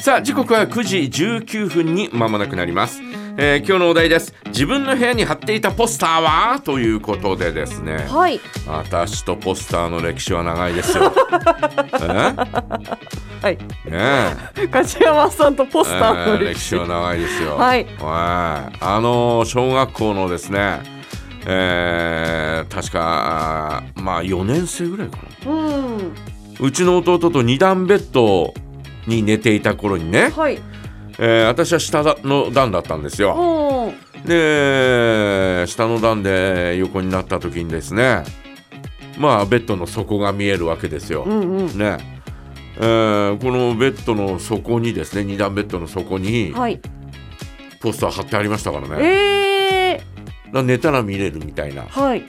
さあ時刻は9時19分に間もなくなります、えー今日のお題です。自分の部屋に貼っていたポスターは？ということでですね。はい。私とポスターの歴史は長いですよ。はい。えねえ。梶山さんとポスターのえー歴歴史史は長いですよ。はい。はい。あの小学校のですね、えー確かまあ4年生ぐらいかな。うん。うちの弟と二段ベッドに寝ていた頃にね、はい。えー私は下の段だったんですよ。うんで下の段で横になった時にですねまあベッドの底が見えるわけですよ。うんうん。ね。えーこのベッドの底にですね二段ベッドの底にはい。ポスター貼ってありましたからね、えだから寝たら見れるみたいな。ー、はい。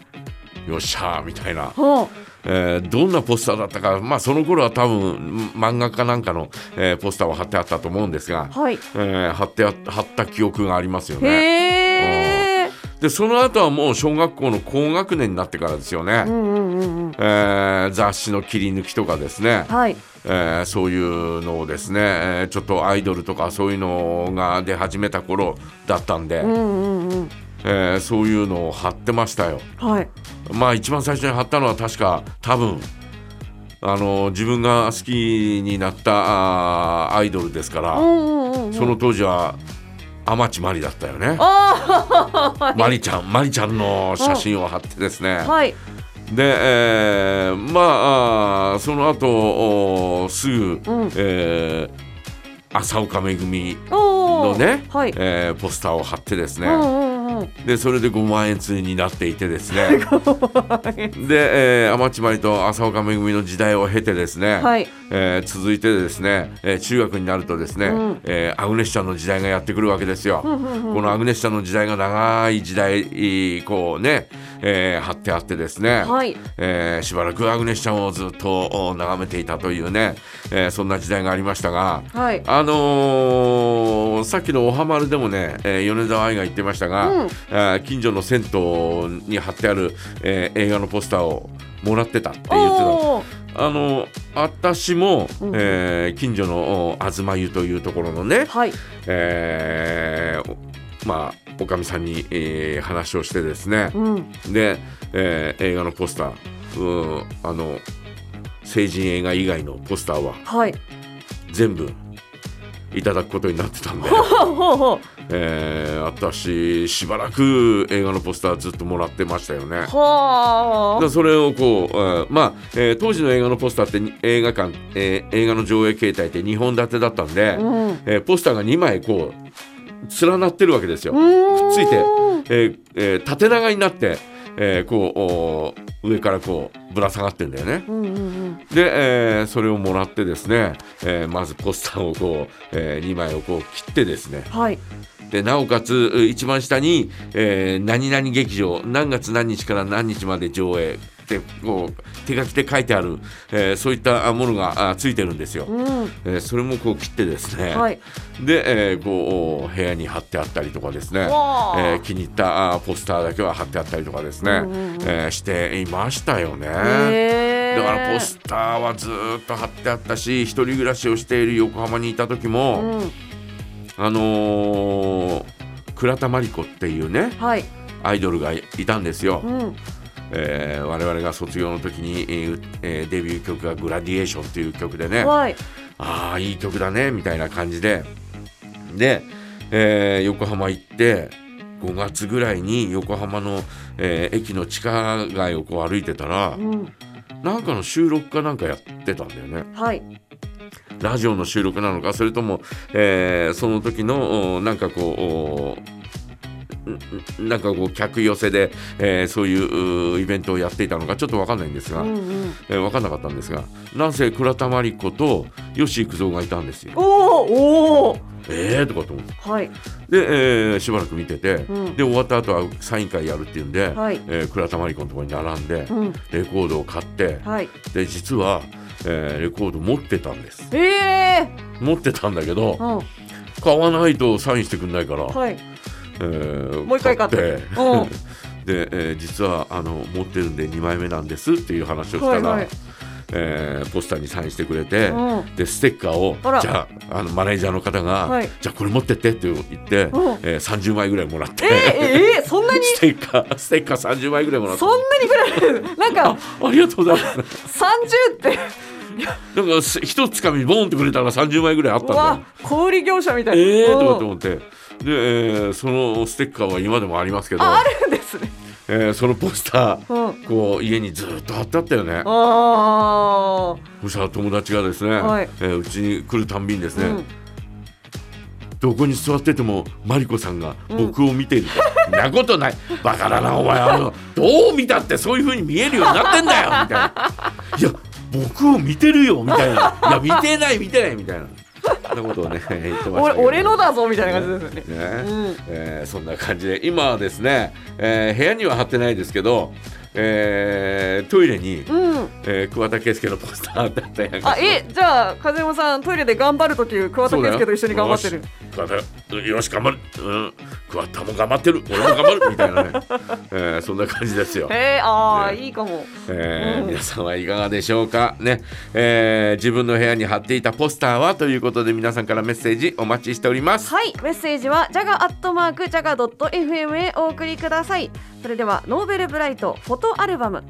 よっしゃーみたいな、はえーどんなポスターだったかまあその頃は多分漫画かなんかの、えーポスターは貼ってあったと思うんですが、あはい。えー貼ってあ貼った記憶がありますよね。でその後はもう小学校の高学年になってからですよね、うんうんうんうん。えー雑誌の切り抜きとかですね、はい。えーそういうのをですね、えーちょっとアイドルとかそういうのが出始めた頃だったんで、うんうんうんえーそういうのを貼ってましたよ。はい。まあ一番最初に貼ったのは確か多分あの自分が好きになったあーアイドルですから、うんうんうんうん。その当時は天地真理だったよね。ああ マリちゃんマリちゃんの写真を貼ってですね。はい。で、えーまあその後おすぐ、うん。えー朝岡めぐみのね、はい。えーポスターを貼ってですね、うんうんうんでそれで5万円通になっていてですね。で、えー、天地真理と浅岡めぐみの時代を経てですね、はい。えー続いてですね、えー中学になるとですね、うん。えーアグネスチャンの時代がやってくるわけですよ。うんうんうんこのアグネスチャンの時代が長い時代こうね、えー貼ってあってですね、はい。えーしばらくアグネスチャンをずっとお眺めていたというね、えーそんな時代がありましたが、はい。あのーさっきのおはまるでもね、えー米沢愛が言ってましたが、うんあー近所の銭湯に貼ってある、えー映画のポスターをもらってたって言ってた。あの私も、うん。えー近所のお東湯というところのね、はい。えーおまあおかみさんに、えー話をしてですね、うん。で、えー映画のポスター。うんあの成人映画以外のポスターははい。全部いただくことになってたんで、ほうほうほうえー私しばらく映画のポスターずっともらってましたよね。はでそれをこう、えーまあ、えー当時の映画のポスターってに映画館、えー映画の上映形態って2本立てだったんで、あうんえーポスターが2枚こう連なってるわけですよ。くくっついて、えーえー縦長になって、えーこうお上からこうぶら下がってんだよね。うんうんうんで、えーそれをもらってですね、えーまずポスターをこう、え2枚をこう切ってですねはいでなおかつ一番下に、えー何々劇場何月何日から何日まで上映ってこう手書きで書いてある、えーそういったあものがあついてるんですよ。うん。えーそれもこう切ってですね、はい。で、えーこう部屋に貼ってあったりとかですね、えー気に入ったあポスターだけは貼ってあったりとかですね、うんうんうん。えーしていましたよね。へだからポスターはずーっと貼ってあったし一人暮らしをしている横浜にいた時も、うんあのー倉田真理子っていうねはい。アイドルがいたんですよ、うん。えー我々が卒業の時に、えーえーデビュー曲が「グラディエーション」っていう曲でねはい。ああいい曲だねみたいな感じで。で、えー横浜行って5月ぐらいに横浜の、えー駅の地下街をこう歩いてたらうん。なんかの収録かなんかやってたんだよね。はいラジオの収録なのかそれとも、えーその時のおなんかこうんなんかこう客寄せで、えーそういううイベントをやっていたのかちょっと分かんないんですが、うんうん。えー分かんなかったんですがなんせ倉田真理子と吉幾三がいたんですよ。おおおえーとかと思って。はい。で、えーしばらく見てて、うん。で終わった後はサイン会やるっていうんで、はい。えー倉田真理子のところに並んで、うん。レコードを買ってはい。で実は、えーレコード持ってたんです。ええ持ってたんだけどうん。買わないとサインしてくんないから、はい。えーもう一回買って。で、えー実はあの持ってるんで2枚目なんですっていう話をしたら、はいはい。えーポスターにサインしてくれて、うん。でステッカーをじゃああのマネージャーの方が、はい。じゃあこれ持ってってって言って、うん。えー30枚ぐらいもらって、えー、えー、そんなに？ステッカーステッカー30枚ぐらいもらってそんなにぐらいなんかありがとうございます。30って なんかす一つかみボンってくれたら30枚ぐらいあったんだよ。小売業者みたいな。えーとかとうん思って。で、えーそのステッカーは今でもありますけど。ああるんですね。えーそのポスターうん。こう家にずっと貼ってあったよね。あそしたら友達がですね、はい。えーうちに来るたんびにですあ、ね、うん。どこに座っててもマリコさんが僕を見ていると、なことない。バカだなお前。あのどう見たってそういう風に見えるようになってんだよ。みたいな。いや僕を見てるよみたいな。いや見てない見てないみたいな。なことをね 言ってましたけど。俺俺のだぞみたいな感じですよね。ね。うん。えーそんな感じで。今はですね、えー部屋には貼ってないですけど、えートイレに、うん、えー桑田佳祐のポスターあったりなんかあえじゃあ風山さんトイレで頑張る時桑田佳祐と一緒に頑張ってる。桑田よし頑張る、うん、桑田も頑張ってる。俺も頑張るみたいなね、えーそんな感じですよ。へえああ、ね。いいかも。えーうん。皆さんはいかがでしょうか？ね、えー自分の部屋に貼っていたポスターはということで皆さんからメッセージお待ちしております。はい。メッセージはジャガアットマークジャガドット FM へお送りください。それではノーベルブライトフォトアルバム